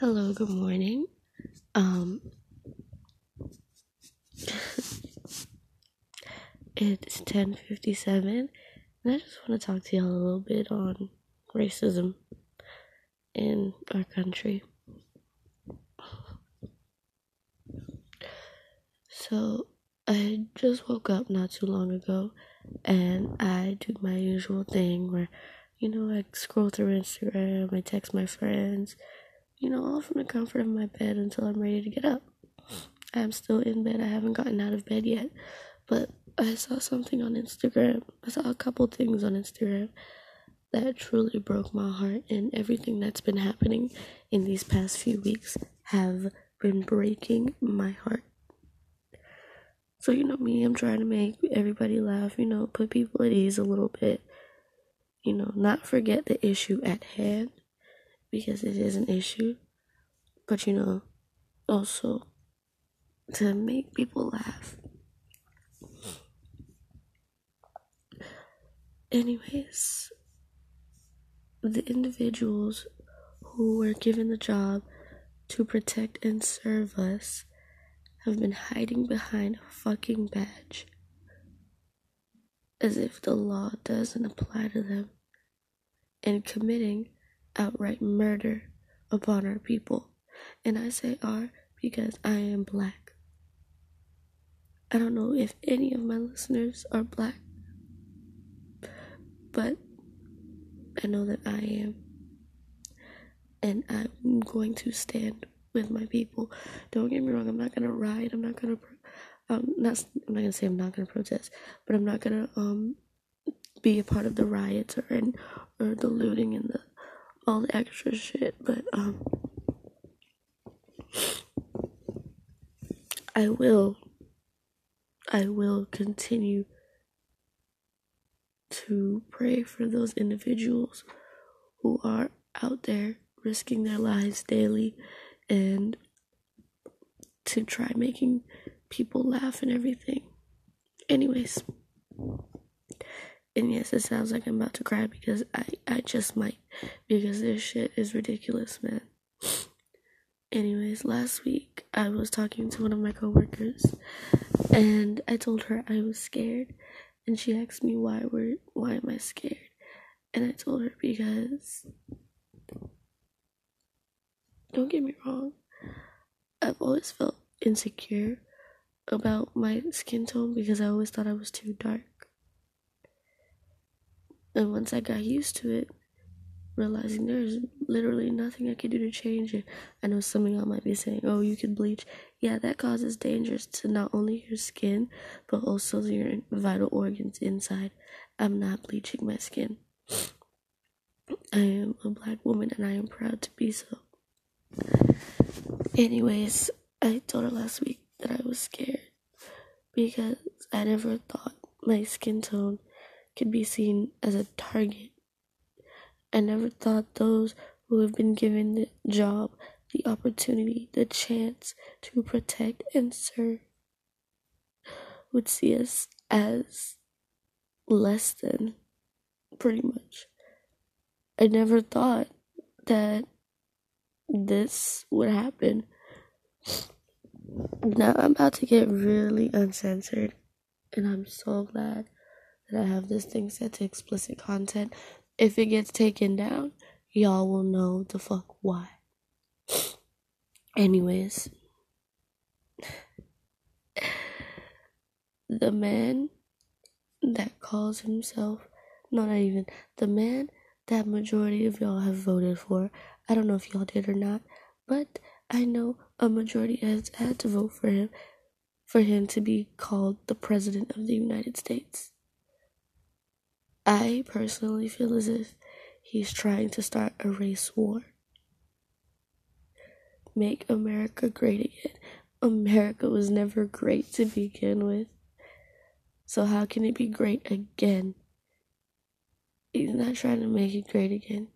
Hello, good morning. Um it's 10:57 and I just want to talk to y'all a little bit on racism in our country. So, I just woke up not too long ago and I do my usual thing where you know, I scroll through Instagram, I text my friends, you know, all from the comfort of my bed until I'm ready to get up. I'm still in bed. I haven't gotten out of bed yet. But I saw something on Instagram. I saw a couple things on Instagram that truly broke my heart. And everything that's been happening in these past few weeks have been breaking my heart. So, you know me, I'm trying to make everybody laugh, you know, put people at ease a little bit. You know, not forget the issue at hand because it is an issue, but you know, also to make people laugh. Anyways, the individuals who were given the job to protect and serve us have been hiding behind a fucking badge as if the law doesn't apply to them and committing outright murder upon our people. And I say our because I am black. I don't know if any of my listeners are black, but I know that I am. And I'm going to stand with my people. Don't get me wrong, I'm not gonna riot, I'm not gonna um not I'm not gonna say I'm not gonna protest, but I'm not gonna um be a part of the riots or or the looting and the all the extra shit, but um I will I will continue to pray for those individuals who are out there risking their lives daily and to try making people laugh and everything. Anyways, and yes, it sounds like I'm about to cry because I, I just might. Because this shit is ridiculous, man. Anyways, last week I was talking to one of my coworkers and I told her I was scared and she asked me why were why am I scared? And I told her because don't get me wrong, I've always felt insecure about my skin tone because I always thought I was too dark. And once I got used to it, realizing there's literally nothing I could do to change it. I know some of y'all might be saying, oh, you can bleach. Yeah, that causes dangers to not only your skin, but also your vital organs inside. I'm not bleaching my skin. I am a black woman and I am proud to be so. Anyways, I told her last week that I was scared because I never thought my skin tone could be seen as a target. I never thought those who have been given the job, the opportunity, the chance to protect and serve would see us as less than, pretty much. I never thought that this would happen. Now I'm about to get really uncensored, and I'm so glad that I have this thing set to explicit content. If it gets taken down, y'all will know the fuck why. Anyways, the man that calls himself, no, not even, the man that majority of y'all have voted for. I don't know if y'all did or not, but I know a majority has had to vote for him for him to be called the president of the United States. I personally feel as if he's trying to start a race war. Make America great again. America was never great to begin with. So, how can it be great again? He's not trying to make it great again.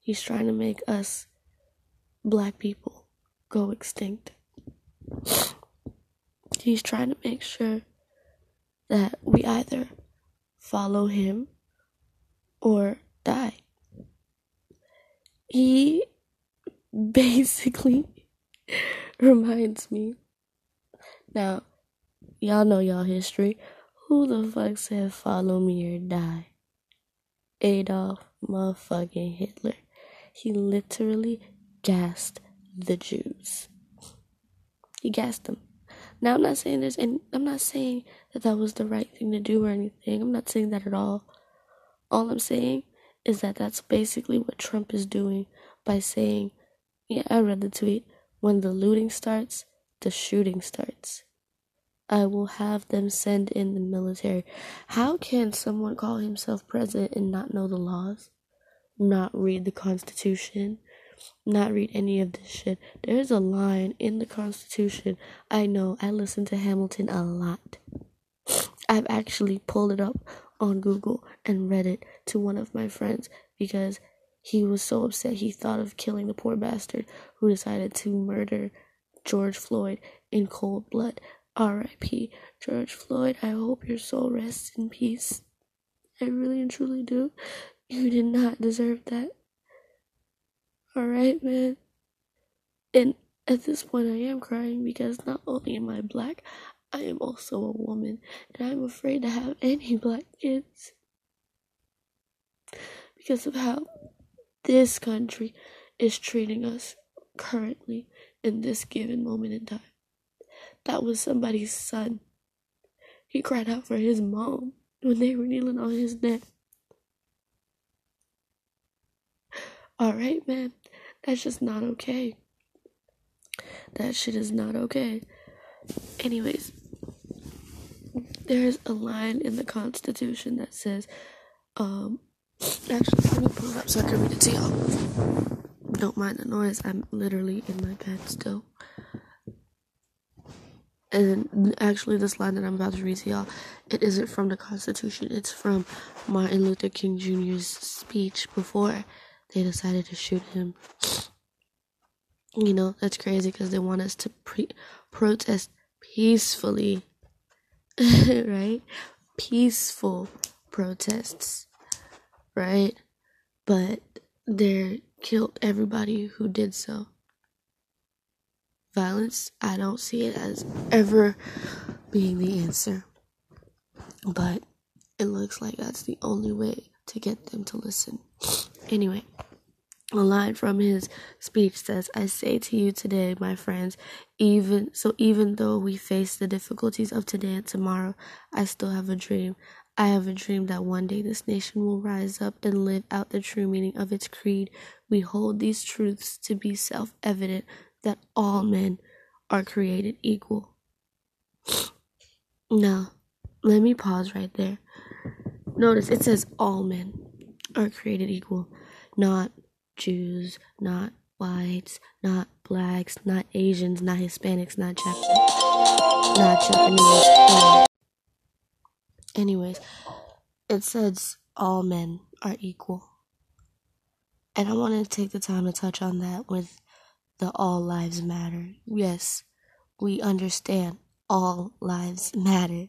He's trying to make us, black people, go extinct. He's trying to make sure that we either follow him, or die. He basically reminds me. Now, y'all know y'all history. Who the fuck said follow me or die? Adolf motherfucking Hitler. He literally gassed the Jews. He gassed them. Now I'm not saying there's and I'm not saying that that was the right thing to do or anything. I'm not saying that at all. All I'm saying is that that's basically what Trump is doing by saying, yeah, I read the tweet. When the looting starts, the shooting starts. I will have them send in the military. How can someone call himself president and not know the laws? Not read the Constitution? Not read any of this shit. There's a line in the Constitution. I know, I listen to Hamilton a lot. I've actually pulled it up on Google and read it to one of my friends because he was so upset he thought of killing the poor bastard who decided to murder George Floyd in cold blood. R.I.P. George Floyd. I hope your soul rests in peace. I really and truly do. You did not deserve that. Alright, man. And at this point, I am crying because not only am I black, I am also a woman, and I'm afraid to have any black kids because of how this country is treating us currently in this given moment in time. That was somebody's son. He cried out for his mom when they were kneeling on his neck. Alright, man. That's just not okay. That shit is not okay. Anyways, there's a line in the Constitution that says, um, Actually, let me pull it up so I can read it to y'all. Don't mind the noise. I'm literally in my bed still. And actually, this line that I'm about to read to y'all, it isn't from the Constitution. It's from Martin Luther King Jr.'s speech before they decided to shoot him. You know, that's crazy because they want us to pre- protest peacefully, right? Peaceful protests right? But they killed everybody who did so. Violence, I don't see it as ever being the answer. But it looks like that's the only way to get them to listen. Anyway, a line from his speech says, I say to you today, my friends, even so even though we face the difficulties of today and tomorrow, I still have a dream. I have a dream that one day this nation will rise up and live out the true meaning of its creed. We hold these truths to be self evident that all men are created equal. Now, let me pause right there. Notice it says all men are created equal, not Jews, not whites, not blacks, not Asians, not Hispanics, not Japanese, not Japanese. Anyways, it says all men are equal. And I want to take the time to touch on that with the all lives matter. Yes, we understand all lives matter.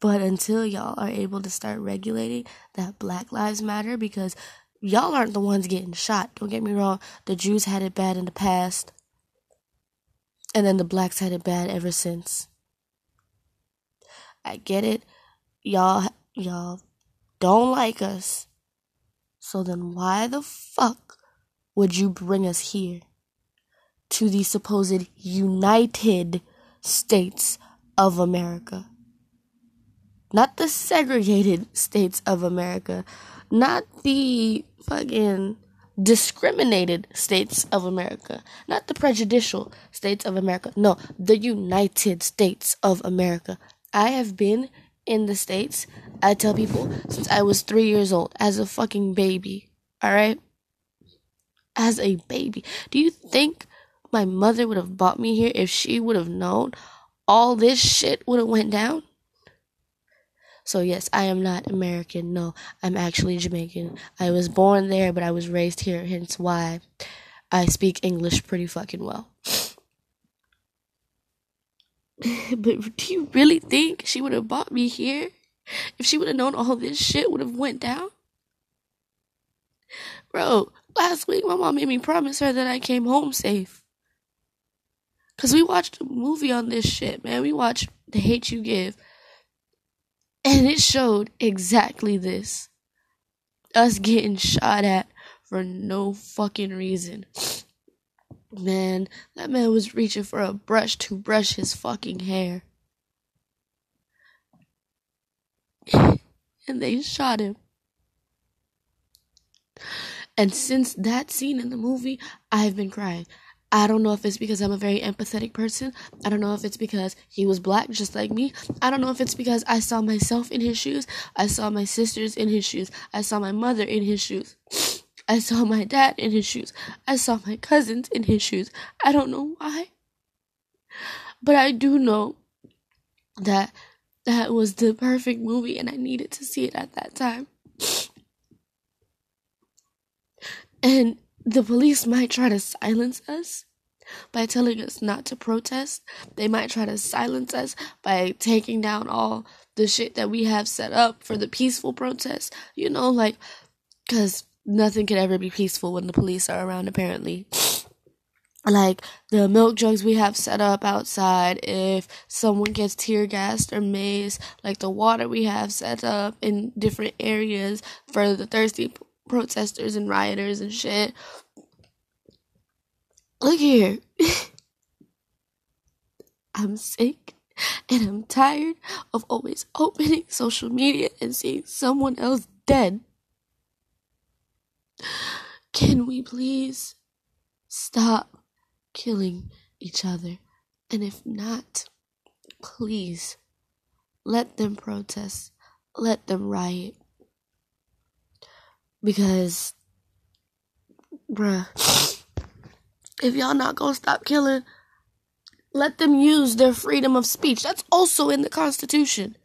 But until y'all are able to start regulating that black lives matter, because y'all aren't the ones getting shot. Don't get me wrong, the Jews had it bad in the past, and then the blacks had it bad ever since. I get it. Y'all, y'all don't like us. So then why the fuck would you bring us here? To the supposed United States of America. Not the segregated states of America. Not the fucking discriminated states of America. Not the prejudicial states of America. No, the United States of America. I have been in the States, I tell people, since I was three years old, as a fucking baby. Alright? As a baby. Do you think my mother would have bought me here if she would have known all this shit would have went down? So yes, I am not American. No, I'm actually Jamaican. I was born there, but I was raised here, hence why I speak English pretty fucking well. but do you really think she would have bought me here if she would have known all this shit would have went down? Bro, last week, my mom made me promise her that I came home safe. Cause we watched a movie on this shit, man. We watched The Hate U Give. And it showed exactly this. Us getting shot at for no fucking reason. Man, that man was reaching for a brush to brush his fucking hair. and they shot him. And since that scene in the movie, I've been crying. I don't know if it's because I'm a very empathetic person. I don't know if it's because he was black just like me. I don't know if it's because I saw myself in his shoes. I saw my sisters in his shoes. I saw my mother in his shoes. I saw my dad in his shoes. I saw my cousins in his shoes. I don't know why. But I do know that that was the perfect movie and I needed to see it at that time. And the police might try to silence us by telling us not to protest. They might try to silence us by taking down all the shit that we have set up for the peaceful protest. You know, like, because nothing could ever be peaceful when the police are around, apparently. Like the milk jugs we have set up outside, if someone gets tear gassed or mazed, like the water we have set up in different areas for the thirsty protesters and rioters and shit. Look here. I'm sick and I'm tired of always opening social media and seeing someone else dead. Can we please stop killing each other? And if not, please let them protest, let them riot. Because, bruh, if y'all not gonna stop killing, let them use their freedom of speech. That's also in the Constitution.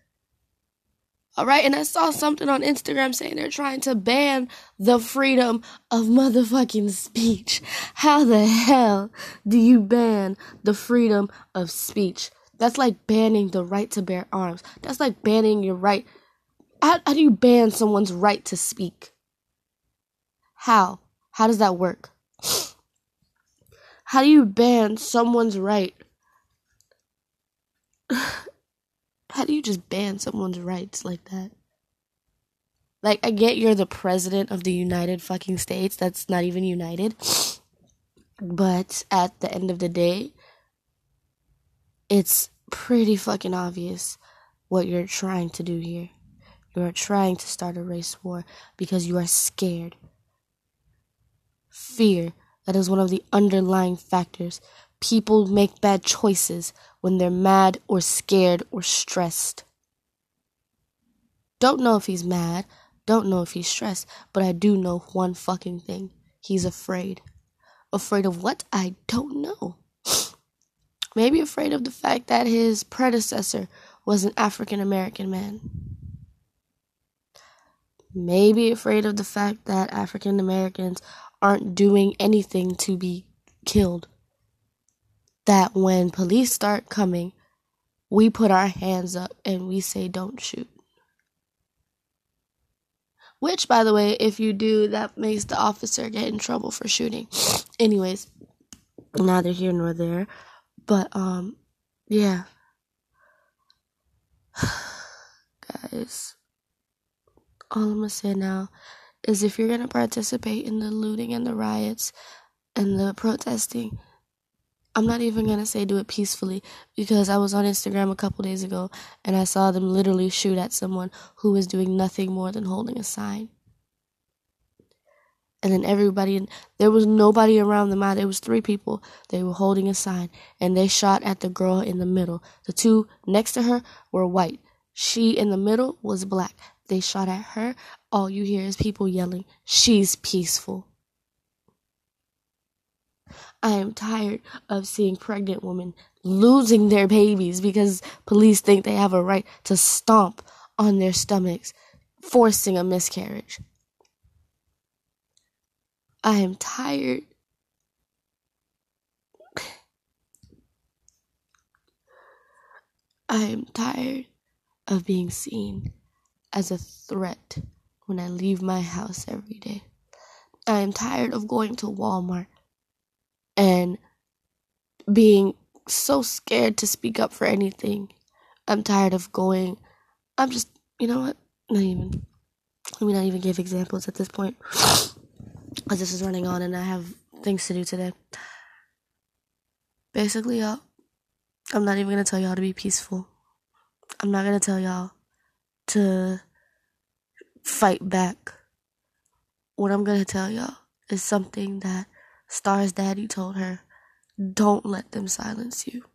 All right, and I saw something on Instagram saying they're trying to ban the freedom of motherfucking speech. How the hell do you ban the freedom of speech? That's like banning the right to bear arms. That's like banning your right. How, how do you ban someone's right to speak? How? How does that work? How do you ban someone's right How do you just ban someone's rights like that? Like, I get you're the president of the United fucking States. That's not even united. But at the end of the day, it's pretty fucking obvious what you're trying to do here. You are trying to start a race war because you are scared. Fear, that is one of the underlying factors. People make bad choices when they're mad or scared or stressed. Don't know if he's mad, don't know if he's stressed, but I do know one fucking thing. He's afraid. Afraid of what? I don't know. Maybe afraid of the fact that his predecessor was an African American man. Maybe afraid of the fact that African Americans aren't doing anything to be killed that when police start coming, we put our hands up and we say, don't shoot. Which, by the way, if you do, that makes the officer get in trouble for shooting. Anyways, neither here nor there. But, um, yeah. Guys, all I'm gonna say now is if you're gonna participate in the looting and the riots and the protesting, I'm not even gonna say do it peacefully because I was on Instagram a couple days ago and I saw them literally shoot at someone who was doing nothing more than holding a sign. And then everybody, there was nobody around them. There was three people. They were holding a sign and they shot at the girl in the middle. The two next to her were white. She in the middle was black. They shot at her. All you hear is people yelling, "She's peaceful." I am tired of seeing pregnant women losing their babies because police think they have a right to stomp on their stomachs, forcing a miscarriage. I am tired. I am tired of being seen as a threat when I leave my house every day. I am tired of going to Walmart and being so scared to speak up for anything. I'm tired of going. I'm just, you know what? Not even. Let me not even give examples at this point. Because this is running on and I have things to do today. Basically, y'all, I'm not even going to tell y'all to be peaceful. I'm not going to tell y'all to fight back. What I'm to tell y'all is something that Starr's daddy told her. Don't let them silence you.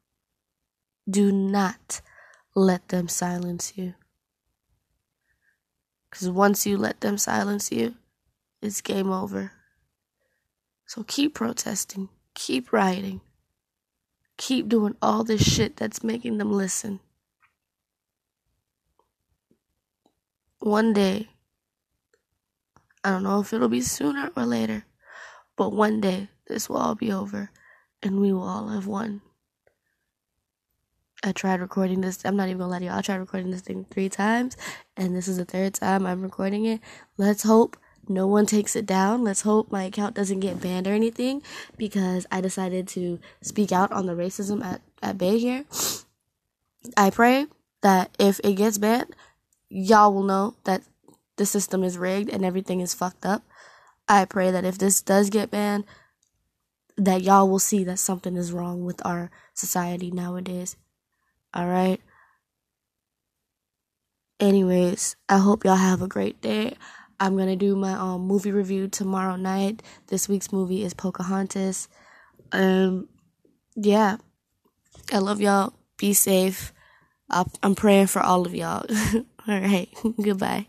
Do not let them silence you. Because once you let them silence you, it's game over. So keep protesting, keep rioting, keep doing all this shit that's making them listen. One day, I don't know if it'll be sooner or later, but one day this will all be over and we will all have won. I tried recording this. I'm not even gonna lie to you. I tried recording this thing three times, and this is the third time I'm recording it. Let's hope no one takes it down. Let's hope my account doesn't get banned or anything because I decided to speak out on the racism at, at Bay here. I pray that if it gets banned, y'all will know that the system is rigged and everything is fucked up. I pray that if this does get banned, that y'all will see that something is wrong with our society nowadays. Alright? Anyways, I hope y'all have a great day. I'm gonna do my um movie review tomorrow night. This week's movie is Pocahontas. Um, yeah, I love y'all. Be safe. I'm praying for all of y'all. all right, goodbye.